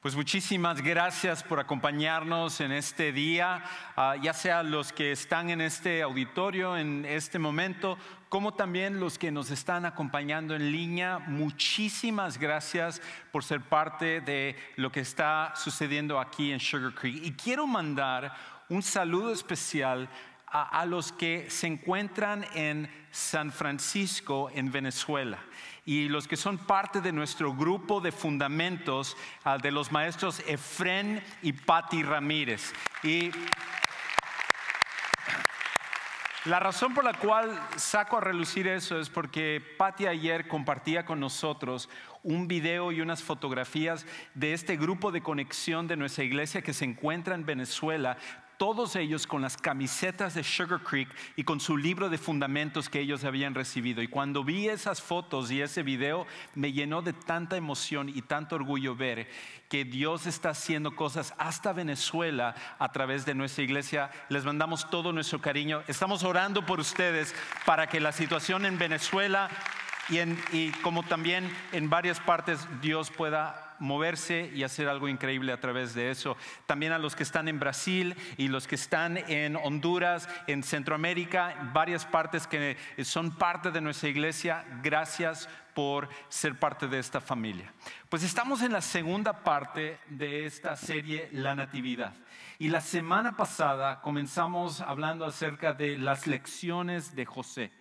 Pues muchísimas gracias por acompañarnos en este día, ah, ya sea los que están en este auditorio en este momento, como también los que nos están acompañando en línea. Muchísimas gracias por ser parte de lo que está sucediendo aquí en Sugar Creek. Y quiero mandar un saludo especial a los que se encuentran en San Francisco, en Venezuela y los que son parte de nuestro grupo de fundamentos ah, de los maestros Efren y Patti Ramírez. Y la razón por la cual saco a relucir eso es porque Patti ayer compartía con nosotros un video y unas fotografías de este grupo de conexión de nuestra iglesia que se encuentra en Venezuela, todos ellos con las camisetas de Sugar Creek y con su libro de fundamentos que ellos habían recibido. Y cuando vi esas fotos y ese video, me llenó de tanta emoción y tanto orgullo ver que Dios está haciendo cosas hasta Venezuela a través de nuestra iglesia. Les mandamos todo nuestro cariño. Estamos orando por ustedes para que la situación en Venezuela y, y como también en varias partes Dios pueda moverse y hacer algo increíble a través de eso. También a los que están en Brasil y los que están en Honduras, en Centroamérica, varias partes que son parte de nuestra iglesia, gracias por ser parte de esta familia. Pues estamos en la segunda parte de esta serie, La Natividad. Y la semana pasada comenzamos hablando acerca de las lecciones de José.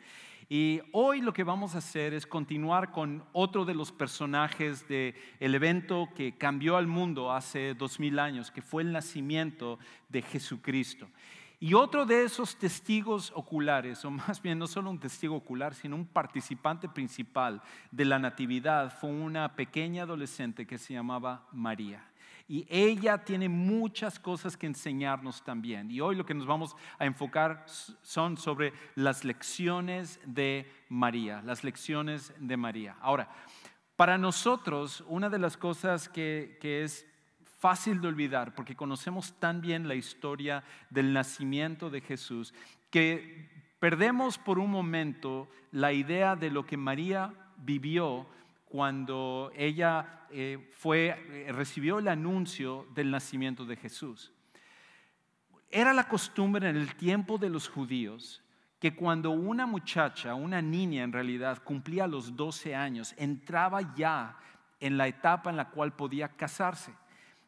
Y hoy lo que vamos a hacer es continuar con otro de los personajes del evento que cambió al mundo hace dos mil años, que fue el nacimiento de Jesucristo. Y otro de esos testigos oculares, o más bien no solo un testigo ocular, sino un participante principal de la natividad, fue una pequeña adolescente que se llamaba María. Y ella tiene muchas cosas que enseñarnos también. Y hoy lo que nos vamos a enfocar son sobre las lecciones de María, las lecciones de María. Ahora, para nosotros, una de las cosas que, es fácil de olvidar, porque conocemos tan bien la historia del nacimiento de Jesús, que perdemos por un momento la idea de lo que María vivió cuando ella eh, fue, eh, recibió el anuncio del nacimiento de Jesús. Era la costumbre en el tiempo de los judíos que cuando una muchacha, una niña en realidad, cumplía los 12 años, entraba ya en la etapa en la cual podía casarse.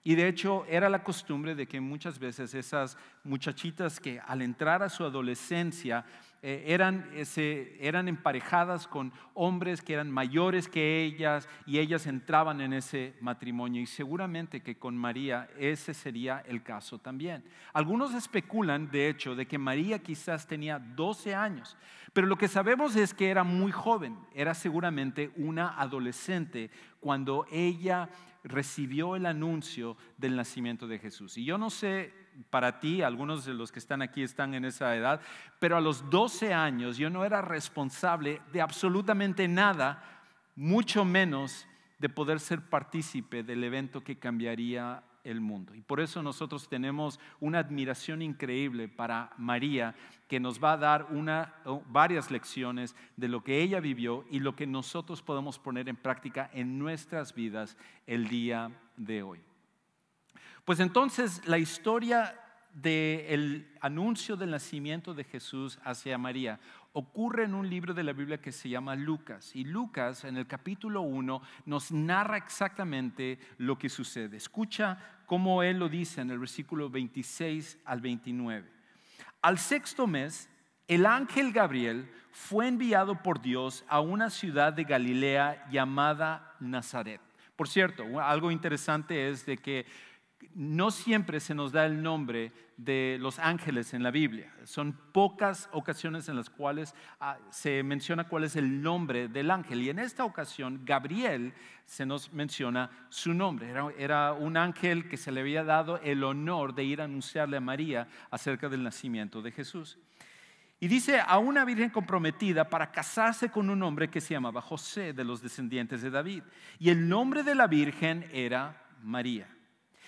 Y de hecho era la costumbre de que muchas veces esas muchachitas que al entrar a su adolescencia eh, eran, eh, eran emparejadas con hombres que eran mayores que ellas y ellas entraban en ese matrimonio. Y seguramente que con María ese sería el caso también. Algunos especulan, de hecho, de que María quizás tenía 12 años, pero lo que sabemos es que era muy joven, era seguramente una adolescente cuando ella recibió el anuncio del nacimiento de Jesús. Y yo no sé para ti, algunos de los que están aquí están en esa edad, pero a los 12 años yo no era responsable de absolutamente nada, mucho menos de poder ser partícipe del evento que cambiaría el mundo. Y por eso nosotros tenemos una admiración increíble para María, que nos va a dar varias lecciones de lo que ella vivió y lo que nosotros podemos poner en práctica en nuestras vidas el día de hoy. Pues entonces la historia del anuncio del nacimiento de Jesús hacia María ocurre en un libro de la Biblia que se llama Lucas. Y Lucas en el capítulo 1 nos narra exactamente lo que sucede. Escucha cómo él lo dice en el versículo 26 al 29. Al sexto mes, el ángel Gabriel fue enviado por Dios a una ciudad de Galilea llamada Nazaret. Por cierto, algo interesante es de que no siempre se nos da el nombre de los ángeles en la Biblia. Son pocas ocasiones en las cuales ah, se menciona cuál es el nombre del ángel. Y en esta ocasión, Gabriel se nos menciona su nombre. Era, era, un ángel que se le había dado el honor de ir a anunciarle a María acerca del nacimiento de Jesús. Y dice a una virgen comprometida para casarse con un hombre que se llamaba José, de los descendientes de David. Y el nombre de la virgen era María.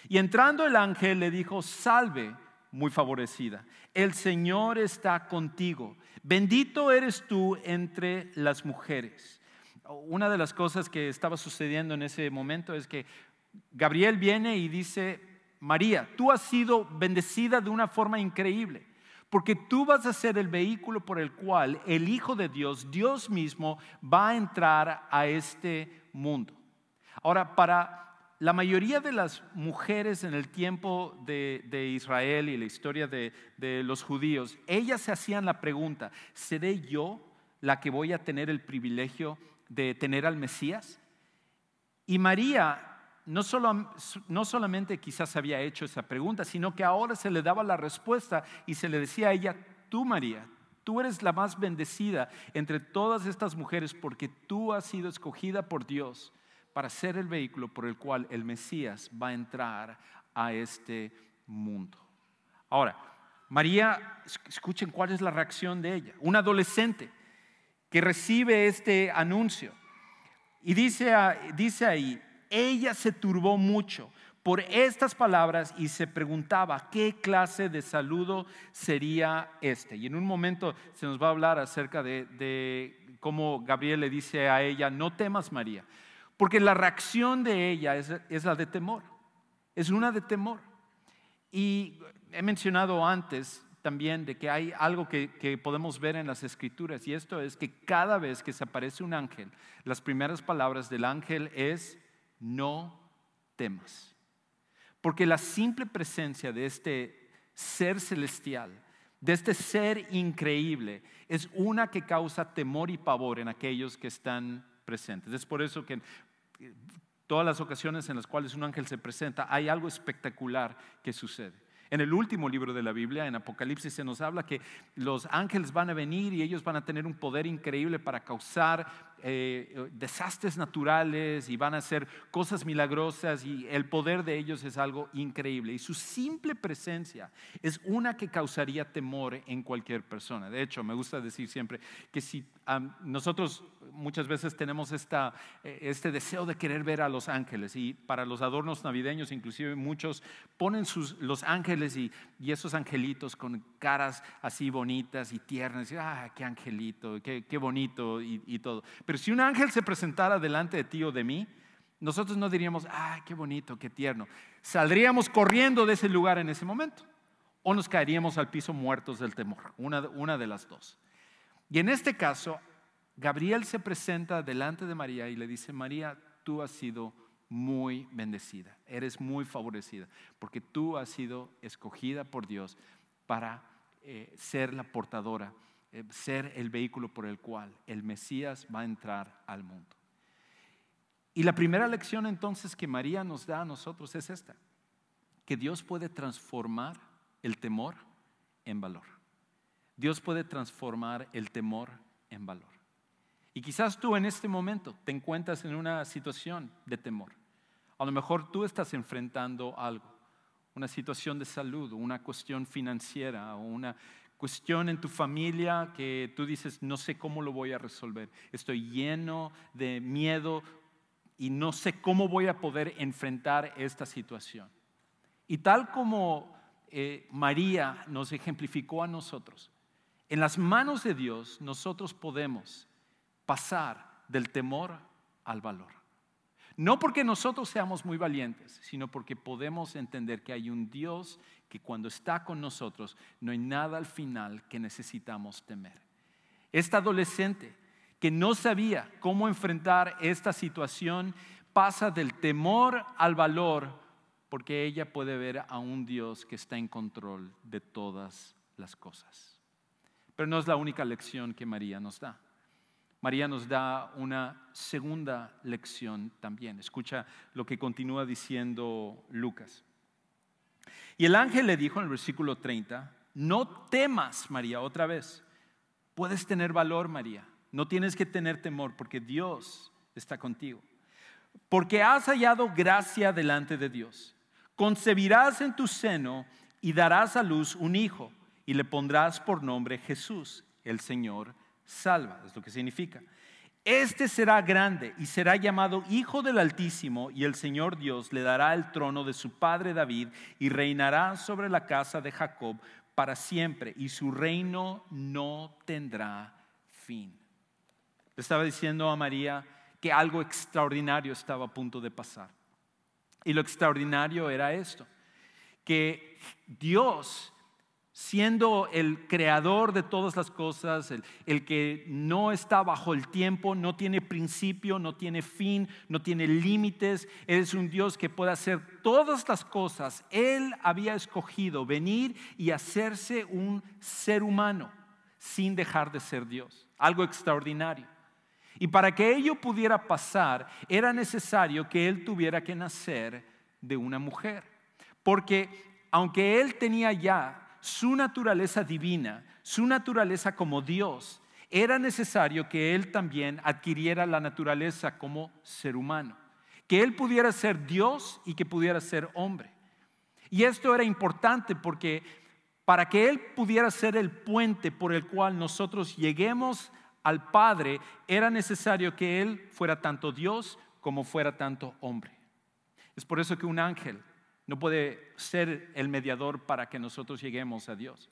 Y entrando el ángel le dijo, salve, muy favorecida, el Señor está contigo, bendito eres tú entre las mujeres. Una de las cosas que estaba sucediendo en ese momento es que Gabriel viene y dice, María, tú has sido bendecida de una forma increíble, porque tú vas a ser el vehículo por el cual el Hijo de Dios, Dios mismo, va a entrar a este mundo. Ahora, para la mayoría de las mujeres en el tiempo de, Israel y la historia de, los judíos, ellas se hacían la pregunta, ¿seré yo la que voy a tener el privilegio de tener al Mesías? Y María no, no, solamente quizás había hecho esa pregunta, sino que ahora se le daba la respuesta y se le decía a ella, tú María, tú eres la más bendecida entre todas estas mujeres porque tú has sido escogida por Dios para ser el vehículo por el cual el Mesías va a entrar a este mundo. Ahora, María, escuchen cuál es la reacción de ella. Un adolescente que recibe este anuncio. Y dice, dice ahí, ella se turbó mucho por estas palabras y se preguntaba qué clase de saludo sería este. Y en un momento se nos va a hablar acerca de, de cómo Gabriel le dice a ella, no temas María, porque la reacción de ella es, la de temor, es una de temor. Y he mencionado antes también de que hay algo que, que, podemos ver en las escrituras y esto es que cada vez que se aparece un ángel, las primeras palabras del ángel es no temas. Porque la simple presencia de este ser celestial, de este ser increíble, es una que causa temor y pavor en aquellos que están presentes. Es por eso que todas las ocasiones en las cuales un ángel se presenta, hay algo espectacular que sucede. En el último libro de la Biblia, en Apocalipsis, se nos habla que los ángeles van a venir y ellos van a tener un poder increíble para causar eh, desastres naturales y van a hacer cosas milagrosas y el poder de ellos es algo increíble. Y su simple presencia es una que causaría temor en cualquier persona. De hecho, me gusta decir siempre que si nosotros muchas veces tenemos esta, eh, este deseo de querer ver a los ángeles y para los adornos navideños inclusive muchos ponen sus, los ángeles y, y esos angelitos con caras así bonitas y tiernas. Y, ah, qué angelito, qué, qué bonito y, y todo. Pero si un ángel se presentara delante de ti o de mí, nosotros no diríamos, ah, qué bonito, qué tierno. Saldríamos corriendo de ese lugar en ese momento. O nos caeríamos al piso muertos del temor. Una, una de las dos. Y en este caso, Gabriel se presenta delante de María y le dice, María, tú has sido muy bendecida, eres muy favorecida, porque tú has sido escogida por Dios para eh, ser la portadora eh, ser el vehículo por el cual el Mesías va a entrar al mundo. Y la primera lección entonces que María nos da a nosotros es esta, que Dios puede transformar el temor en valor. Dios puede transformar el temor en valor. Y quizás tú en este momento te encuentras en una situación de temor. A lo mejor tú estás enfrentando algo, una situación de salud, una cuestión financiera o una cuestión en tu familia que tú dices, no sé cómo lo voy a resolver. Estoy lleno de miedo y no sé cómo voy a poder enfrentar esta situación. Y tal como eh, María nos ejemplificó a nosotros, en las manos de Dios nosotros podemos pasar del temor al valor. No porque nosotros seamos muy valientes, sino porque podemos entender que hay un Dios que cuando está con nosotros no hay nada al final que necesitamos temer. Esta adolescente que no sabía cómo enfrentar esta situación pasa del temor al valor porque ella puede ver a un Dios que está en control de todas las cosas. Pero no es la única lección que María nos da. María nos da una segunda lección también. Escucha lo que continúa diciendo Lucas. Y el ángel le dijo en el versículo 30, no temas, María, otra vez. Puedes tener valor, María. No tienes que tener temor porque Dios está contigo. Porque has hallado gracia delante de Dios. Concebirás en tu seno y darás a luz un hijo y le pondrás por nombre Jesús, el Señor salva, es lo que significa. Este será grande y será llamado Hijo del Altísimo y el Señor Dios le dará el trono de su padre David y reinará sobre la casa de Jacob para siempre y su reino no tendrá fin. Le estaba diciendo a María que algo extraordinario estaba a punto de pasar. Y lo extraordinario era esto, que Dios siendo el creador de todas las cosas, el, que no está bajo el tiempo, no tiene principio, no tiene fin, no tiene límites, Él es un Dios que puede hacer todas las cosas. Él había escogido venir y hacerse un ser humano sin dejar de ser Dios, algo extraordinario. Y para que ello pudiera pasar, era necesario que Él tuviera que nacer de una mujer, porque aunque Él tenía ya su naturaleza divina, su naturaleza como Dios, era necesario que Él también adquiriera la naturaleza como ser humano, que Él pudiera ser Dios y que pudiera ser hombre. Y esto era importante porque para que Él pudiera ser el puente por el cual nosotros lleguemos al Padre, era necesario que Él fuera tanto Dios como fuera tanto hombre. Es por eso que un ángel no puede ser el mediador para que nosotros lleguemos a Dios.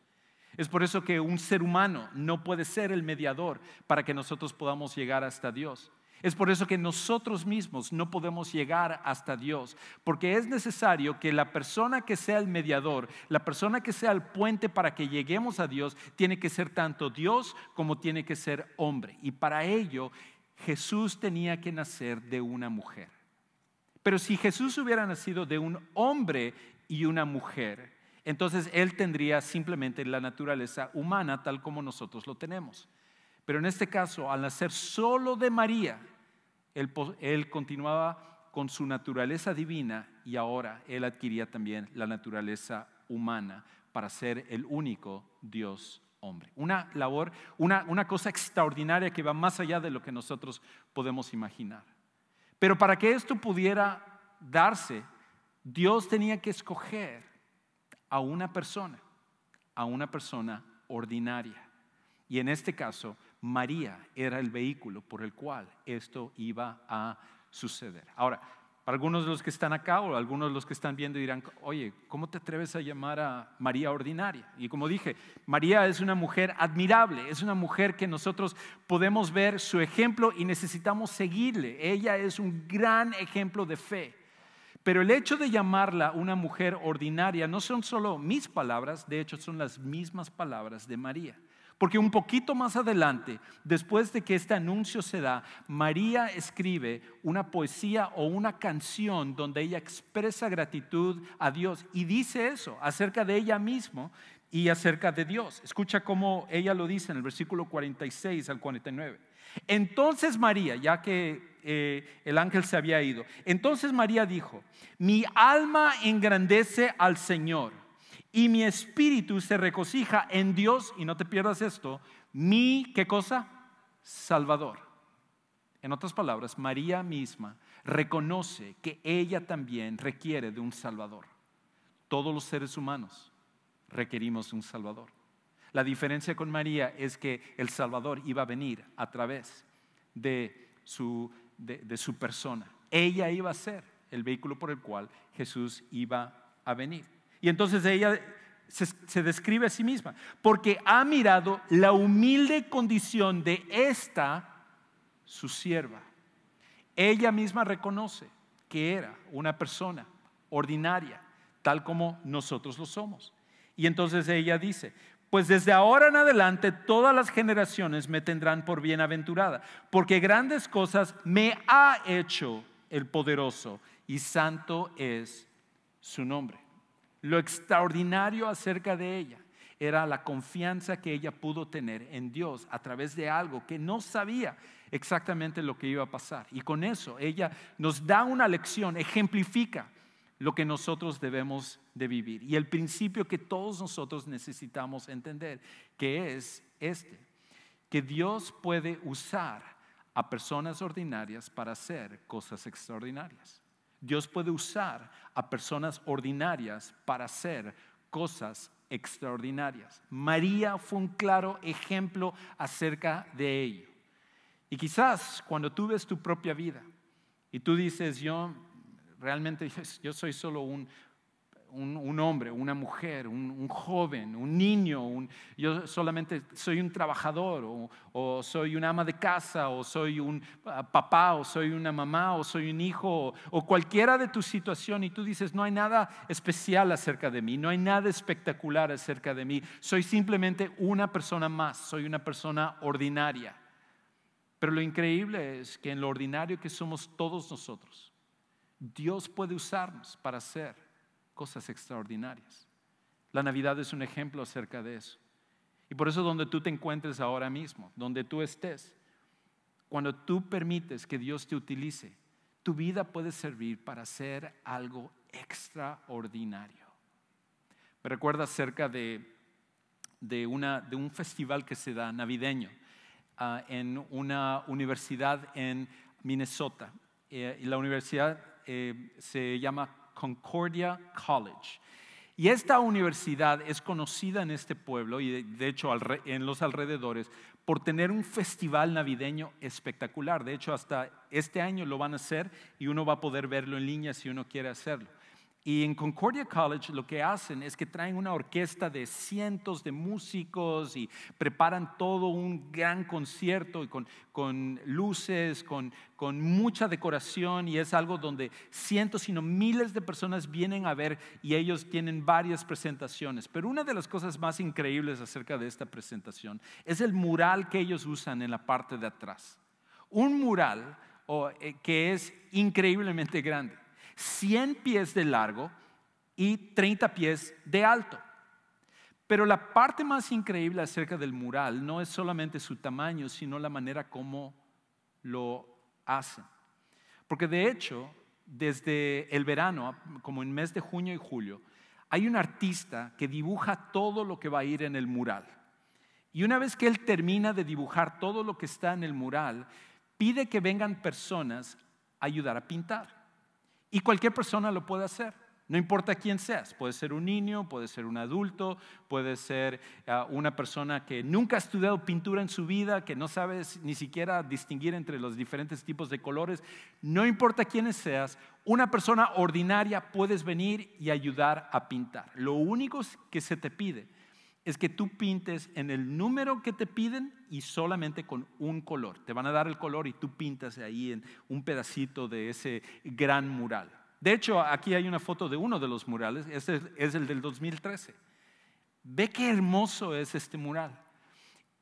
Es por eso que un ser humano no puede ser el mediador para que nosotros podamos llegar hasta Dios. Es por eso que nosotros mismos no podemos llegar hasta Dios, porque es necesario que la persona que sea el mediador, la persona que sea el puente para que lleguemos a Dios, tiene que ser tanto Dios como tiene que ser hombre. Y para ello Jesús tenía que nacer de una mujer. Pero si Jesús hubiera nacido de un hombre y una mujer, entonces Él tendría simplemente la naturaleza humana tal como nosotros lo tenemos. Pero en este caso, al nacer solo de María, él, continuaba con su naturaleza divina y ahora Él adquiría también la naturaleza humana para ser el único Dios hombre. Una labor, una cosa extraordinaria que va más allá de lo que nosotros podemos imaginar. Pero para que esto pudiera darse, Dios tenía que escoger a una persona, a una persona ordinaria. Y en este caso, María era el vehículo por el cual esto iba a suceder. Ahora, algunos de los que están acá o algunos de los que están viendo dirán, oye, ¿cómo te atreves a llamar a María ordinaria? Y como dije, María es una mujer admirable, es una mujer que nosotros podemos ver su ejemplo y necesitamos seguirle. Ella es un gran ejemplo de fe. Pero el hecho de llamarla una mujer ordinaria no son solo mis palabras, de hecho son las mismas palabras de María. Porque un poquito más adelante, después de que este anuncio se da, María escribe una poesía o una canción donde ella expresa gratitud a Dios y dice eso acerca de ella misma y acerca de Dios. Escucha cómo ella lo dice en el versículo 46 al 49. Entonces María, ya que eh, el ángel se había ido, entonces María dijo, mi alma engrandece al Señor y mi espíritu se regocija en Dios, y no te pierdas esto, mi, ¿qué cosa? Salvador. En otras palabras, María misma reconoce que ella también requiere de un Salvador. Todos los seres humanos requerimos un Salvador. La diferencia con María es que el Salvador iba a venir a través de su, de su persona. Ella iba a ser el vehículo por el cual Jesús iba a venir. Y entonces ella se, describe a sí misma, porque ha mirado la humilde condición de esta, su sierva. Ella misma reconoce que era una persona ordinaria, tal como nosotros lo somos. Y entonces ella dice, pues desde ahora en adelante todas las generaciones me tendrán por bienaventurada, porque grandes cosas me ha hecho el poderoso y santo es su nombre lo extraordinario acerca de ella era la confianza que ella pudo tener en Dios a través de algo que no sabía exactamente lo que iba a pasar. Y con eso ella nos da una lección, ejemplifica lo que nosotros debemos de vivir. Y el principio que todos nosotros necesitamos entender, que es este, que Dios puede usar a personas ordinarias para hacer cosas extraordinarias. Dios puede usar a personas ordinarias para hacer cosas extraordinarias. María fue un claro ejemplo acerca de ello. Y quizás cuando tú ves tu propia vida y tú dices, yo realmente yo soy solo un, un, hombre, una mujer, un, joven, un niño, yo solamente soy un trabajador o, soy una ama de casa o soy un ah, papá o soy una mamá o soy un hijo o, o cualquiera de tu situación y tú dices, no hay nada especial acerca de mí, no hay nada espectacular acerca de mí, soy simplemente una persona más, soy una persona ordinaria. Pero lo increíble es que en lo ordinario que somos todos nosotros, Dios puede usarnos para hacer cosas extraordinarias. La Navidad es un ejemplo acerca de eso. Y por eso donde tú te encuentres ahora mismo, donde tú estés, cuando tú permites que Dios te utilice, tu vida puede servir para hacer algo extraordinario. Me recuerda acerca de, de, una, de un festival que se da navideño ah, en una universidad en Minnesota. Eh, y la universidad eh, se llama Concordia College. Y esta universidad es conocida en este pueblo y de hecho en los alrededores por tener un festival navideño espectacular. De hecho, hasta este año lo van a hacer y uno va a poder verlo en línea si uno quiere hacerlo. Y en Concordia College lo que hacen es que traen una orquesta de cientos de músicos y preparan todo un gran concierto y con, luces, con, con, mucha decoración y es algo donde cientos, sino miles de personas vienen a ver y ellos tienen varias presentaciones. Pero una de las cosas más increíbles acerca de esta presentación es el mural que ellos usan en la parte de atrás. Un mural eh, que es increíblemente grande. 100 pies de largo y 30 pies de alto. Pero la parte más increíble acerca del mural no es solamente su tamaño, sino la manera como lo hacen. Porque de hecho, desde el verano, como en mes de junio y julio, hay un artista que dibuja todo lo que va a ir en el mural. Y una vez que él termina de dibujar todo lo que está en el mural, pide que vengan personas a ayudar a pintar. Y cualquier persona lo puede hacer. No importa quién seas, puede ser un niño, puede ser un adulto, puede ser ah, una persona que nunca ha estudiado pintura en su vida, que no sabe ni siquiera distinguir entre los diferentes tipos de colores. No importa quién seas, una persona ordinaria puedes venir y ayudar a pintar. Lo único que se te pide es que tú pintes en el número que te piden y solamente con un color. Te van a dar el color y tú pintas ahí en un pedacito de ese gran mural. De hecho, aquí hay una foto de uno de los murales, este es el del 2013. Ve qué hermoso es este mural.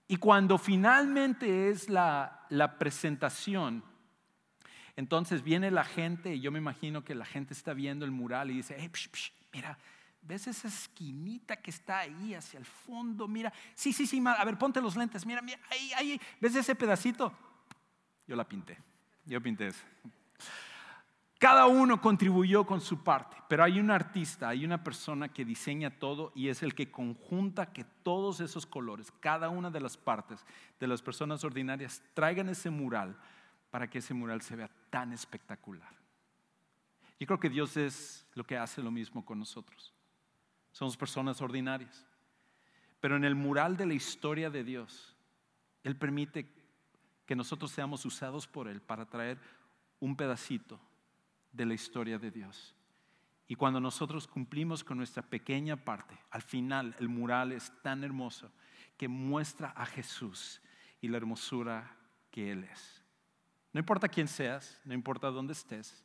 Y cuando finalmente es la, presentación, entonces viene la gente y yo me imagino que la gente está viendo el mural y dice, hey, mira, ¿Ves esa esquinita que está ahí hacia el fondo? Mira, sí, sí, sí, a ver, ponte los lentes, mira, mira, ahí, ahí, ¿ves ese pedacito? Yo la pinté, yo pinté eso. Cada uno contribuyó con su parte, pero hay un artista, hay una persona que diseña todo y es el que conjunta que todos esos colores, cada una de las partes de las personas ordinarias, traigan ese mural para que ese mural se vea tan espectacular. Yo creo que Dios es lo que hace lo mismo con nosotros. Somos personas ordinarias. Pero en el mural de la historia de Dios, Él permite que nosotros seamos usados por Él para traer un pedacito de la historia de Dios. Y cuando nosotros cumplimos con nuestra pequeña parte, al final el mural es tan hermoso que muestra a Jesús y la hermosura que Él es. No importa quién seas, no importa dónde estés,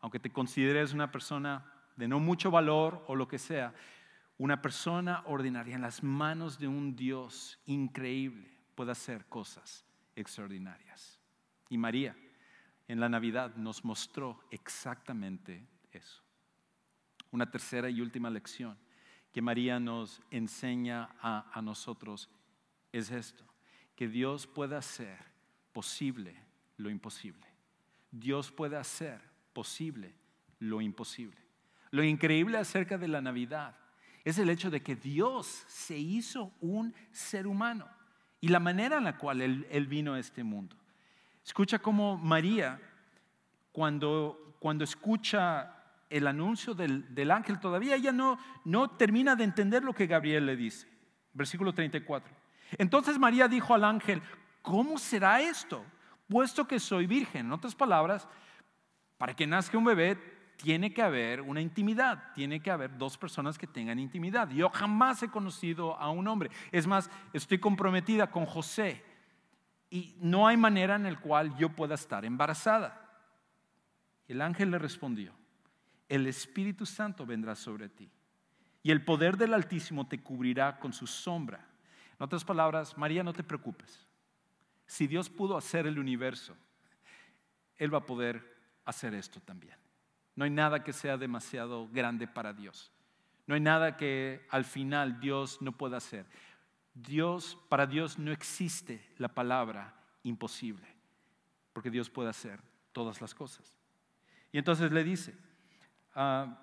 aunque te consideres una persona de no mucho valor o lo que sea, una persona ordinaria en las manos de un Dios increíble puede hacer cosas extraordinarias. Y María en la Navidad nos mostró exactamente eso. Una tercera y última lección que María nos enseña a, nosotros es esto, que Dios puede hacer posible lo imposible. Dios puede hacer posible lo imposible. Lo increíble acerca de la Navidad es el hecho de que Dios se hizo un ser humano y la manera en la cual Él, vino a este mundo. Escucha cómo María, cuando, cuando escucha el anuncio del, del, ángel, todavía ella no, no termina de entender lo que Gabriel le dice. Versículo 34. Entonces María dijo al ángel, ¿cómo será esto? Puesto que soy virgen. En otras palabras, para que nazca un bebé tiene que haber una intimidad, tiene que haber dos personas que tengan intimidad. Yo jamás he conocido a un hombre. Es más, estoy comprometida con José y no hay manera en la cual yo pueda estar embarazada. El ángel le respondió, el Espíritu Santo vendrá sobre ti y el poder del Altísimo te cubrirá con su sombra. En otras palabras, María, no te preocupes. Si Dios pudo hacer el universo, Él va a poder hacer esto también. No hay nada que sea demasiado grande para Dios. No hay nada que al final Dios no pueda hacer. Dios, para Dios no existe la palabra imposible, porque Dios puede hacer todas las cosas. Y entonces le dice, ah,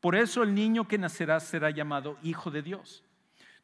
por eso el niño que nacerá será llamado Hijo de Dios.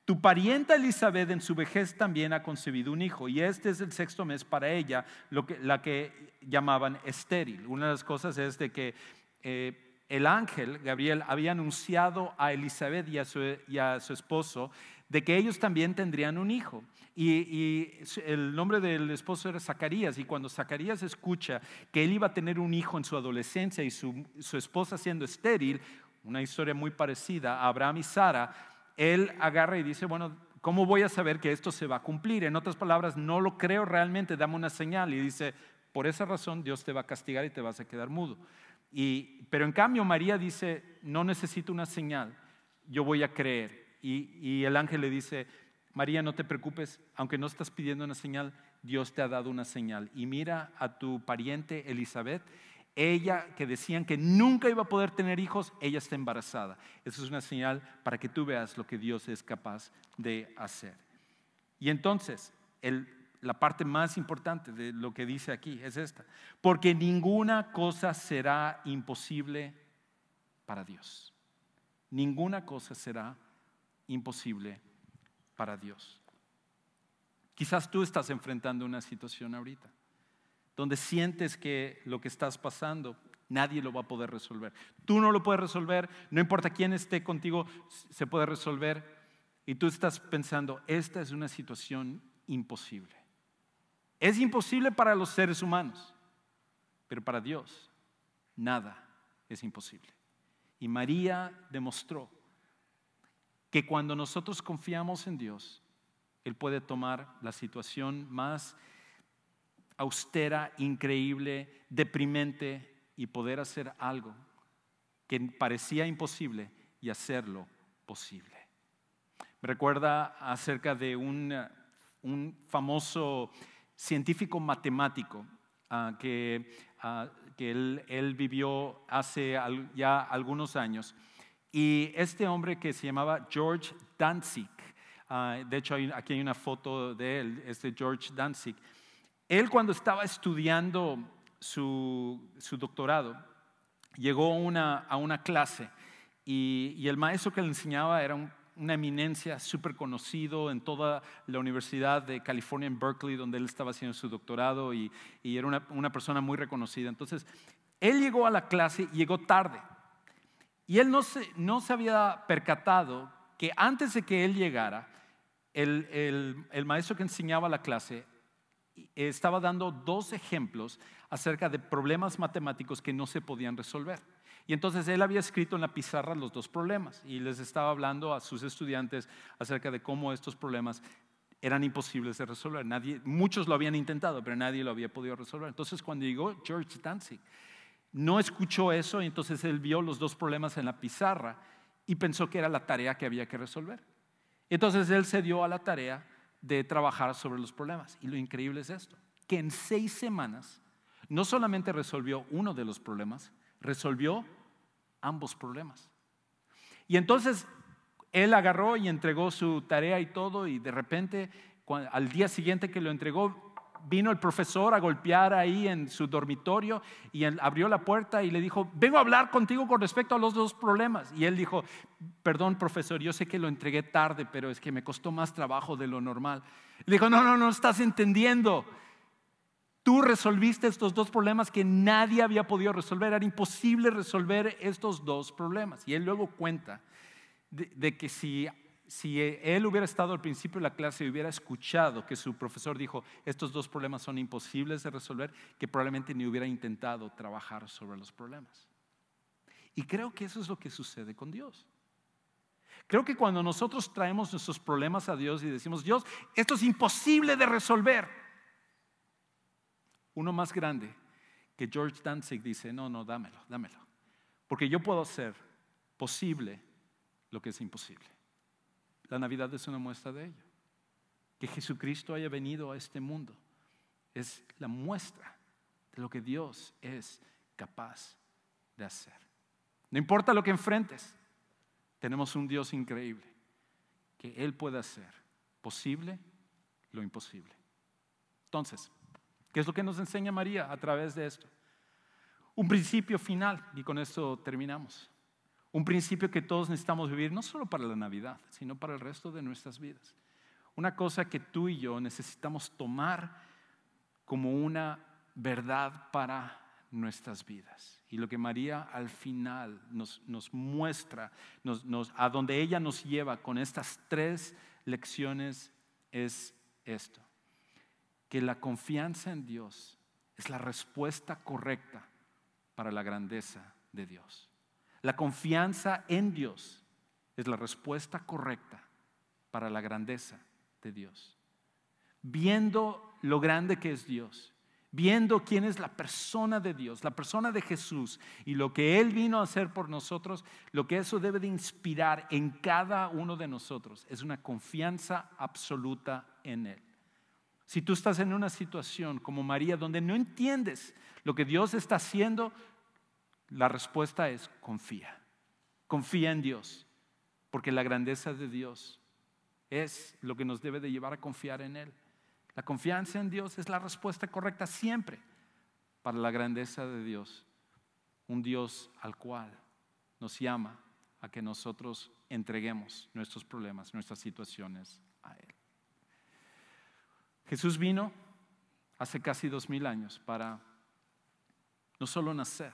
Tu parienta Elizabeth en su vejez también ha concebido un hijo y este es el sexto mes para ella, lo que, la que llamaban estéril. Una de las cosas es de que eh, el ángel Gabriel había anunciado a Elizabeth y a, su, esposo de que ellos también tendrían un hijo. Y, el nombre del esposo era Zacarías. Y cuando Zacarías escucha que él iba a tener un hijo en su adolescencia y su, su esposa siendo estéril, una historia muy parecida a Abraham y Sara, él agarra y dice, bueno, ¿cómo voy a saber que esto se va a cumplir? En otras palabras, no lo creo realmente, dame una señal. Y dice, por esa razón Dios te va a castigar y te vas a quedar mudo. Y, pero en cambio María dice, no necesito una señal, yo voy a creer. Y, el ángel le dice, María, no te preocupes, aunque no estás pidiendo una señal, Dios te ha dado una señal. Y mira a tu pariente Elizabeth, ella que decían que nunca iba a poder tener hijos, ella está embarazada. Eso es una señal para que tú veas lo que Dios es capaz de hacer. Y entonces, el la parte más importante de lo que dice aquí es esta. Porque ninguna cosa será imposible para Dios. Ninguna cosa será imposible para Dios. Quizás tú estás enfrentando una situación ahorita donde sientes que lo que estás pasando nadie lo va a poder resolver. Tú no lo puedes resolver, no importa quién esté contigo, se puede resolver. Y tú estás pensando, esta es una situación imposible. Es imposible para los seres humanos, pero para Dios nada es imposible. Y María demostró que cuando nosotros confiamos en Dios, Él puede tomar la situación más austera, increíble, deprimente y poder hacer algo que parecía imposible y hacerlo posible. Me recuerda acerca de un, un famoso científico matemático ah, que, ah, que él, vivió hace ya algunos años. Y este hombre que se llamaba George Danzig, ah, de hecho aquí hay una foto de él, este George Danzig, él cuando estaba estudiando su, su doctorado, llegó una, a una clase y, y, el maestro que le enseñaba era un una eminencia súper conocido en toda la Universidad de California en Berkeley, donde él estaba haciendo su doctorado y, era una, persona muy reconocida. Entonces, él llegó a la clase, llegó tarde. Y él no se, no se había percatado que antes de que él llegara, el, el maestro que enseñaba la clase estaba dando dos ejemplos acerca de problemas matemáticos que no se podían resolver. Y entonces él había escrito en la pizarra los dos problemas y les estaba hablando a sus estudiantes acerca de cómo estos problemas eran imposibles de resolver. Nadie, muchos lo habían intentado, pero nadie lo había podido resolver. Entonces cuando llegó George Danzig, no escuchó eso y entonces él vio los dos problemas en la pizarra y pensó que era la tarea que había que resolver. Entonces él se dio a la tarea de trabajar sobre los problemas. Y lo increíble es esto, que en seis semanas no solamente resolvió uno de los problemas, resolvió ambos problemas. Y entonces, Él agarró y entregó su tarea y todo y de repente al día siguiente que lo entregó vino el profesor a golpear ahí en su dormitorio y abrió la puerta y le dijo, vengo a hablar contigo con respecto a los dos problemas. Y él dijo, perdón profesor, yo sé que lo entregué tarde, pero es que me costó más trabajo de lo normal. Le dijo, no, no, no estás entendiendo. Tú resolviste estos dos problemas que nadie había podido resolver. Era imposible resolver estos dos problemas. Y él luego cuenta de que si si él hubiera estado al principio de la clase y hubiera escuchado que su profesor dijo, estos dos problemas son imposibles de resolver, que probablemente ni hubiera intentado trabajar sobre los problemas. Y creo que eso es lo que sucede con Dios. Creo que cuando nosotros traemos nuestros problemas a Dios y decimos, Dios, esto es imposible de resolver. Uno más grande que George Danzig dice, no, no, dámelo, dámelo. Porque yo puedo hacer posible lo que es imposible. La Navidad es una muestra de ello. Que Jesucristo haya venido a este mundo es la muestra de lo que Dios es capaz de hacer. No importa lo que enfrentes, tenemos un Dios increíble, que Él puede hacer posible lo imposible. Entonces, ¿qué es lo que nos enseña María a través de esto? Un principio final, y con esto terminamos. Un principio que todos necesitamos vivir, no solo para la Navidad, sino para el resto de nuestras vidas. Una cosa que tú y yo necesitamos tomar como una verdad para nuestras vidas. Y lo que María al final nos, muestra, a donde ella nos lleva con estas tres lecciones es esto, que la confianza en Dios es la respuesta correcta para la grandeza de Dios. La confianza en Dios es la respuesta correcta para la grandeza de Dios. Viendo lo grande que es Dios, viendo quién es la persona de Dios, la persona de Jesús y lo que Él vino a hacer por nosotros, lo que eso debe de inspirar en cada uno de nosotros es una confianza absoluta en Él. Si tú estás en una situación como María donde no entiendes lo que Dios está haciendo, la respuesta es confía. Confía en Dios, porque la grandeza de Dios es lo que nos debe de llevar a confiar en Él. La confianza en Dios es la respuesta correcta siempre para la grandeza de Dios. Un Dios al cual nos llama a que nosotros entreguemos nuestros problemas, nuestras situaciones a Él. Jesús vino hace casi dos mil años para no solo nacer,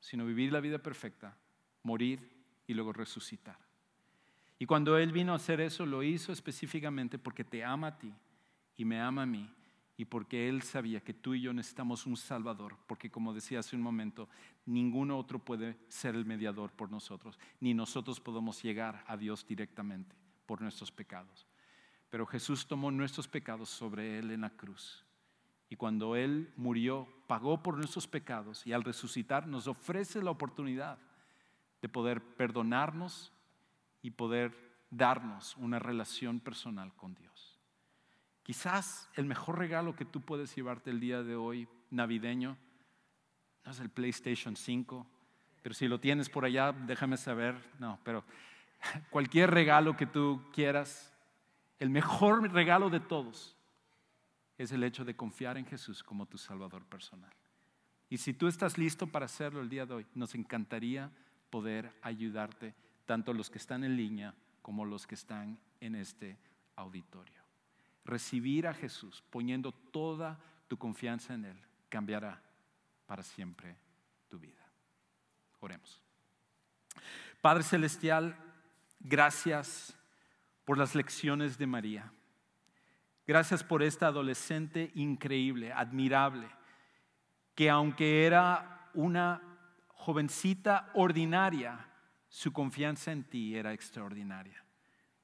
sino vivir la vida perfecta, morir y luego resucitar. Y cuando Él vino a hacer eso, lo hizo específicamente porque te ama a ti y me ama a mí y porque Él sabía que tú y yo necesitamos un Salvador, porque como decía hace un momento, ningún otro puede ser el mediador por nosotros, ni nosotros podemos llegar a Dios directamente por nuestros pecados. Pero Jesús tomó nuestros pecados sobre Él en la cruz y cuando Él murió, pagó por nuestros pecados y al resucitar nos ofrece la oportunidad de poder perdonarnos y poder darnos una relación personal con Dios. Quizás el mejor regalo que tú puedes llevarte el día de hoy, navideño, no es el PlayStation 5, pero si lo tienes por allá, déjame saber. No, pero cualquier regalo que tú quieras, el mejor regalo de todos es el hecho de confiar en Jesús como tu Salvador personal. Y si tú estás listo para hacerlo el día de hoy, nos encantaría poder ayudarte, tanto los que están en línea como los que están en este auditorio. Recibir a Jesús poniendo toda tu confianza en Él cambiará para siempre tu vida. Oremos. Padre Celestial, gracias por las lecciones de María. Gracias por esta adolescente increíble, admirable, que aunque era una jovencita ordinaria, su confianza en ti era extraordinaria.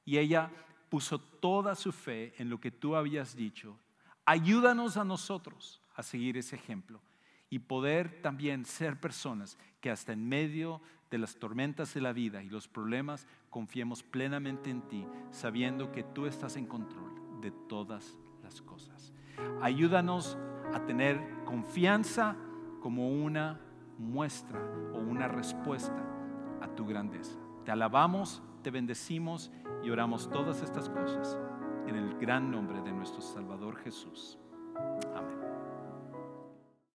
Y ella puso toda su fe en lo que tú habías dicho. Ayúdanos a nosotros a seguir ese ejemplo y poder también ser personas que hasta en medio de las tormentas de la vida y los problemas confiemos plenamente en ti, sabiendo que tú estás en control de todas las cosas. Ayúdanos a tener confianza como una muestra o una respuesta a tu grandeza. Te alabamos, te bendecimos y oramos todas estas cosas en el gran nombre de nuestro Salvador Jesús. Amén.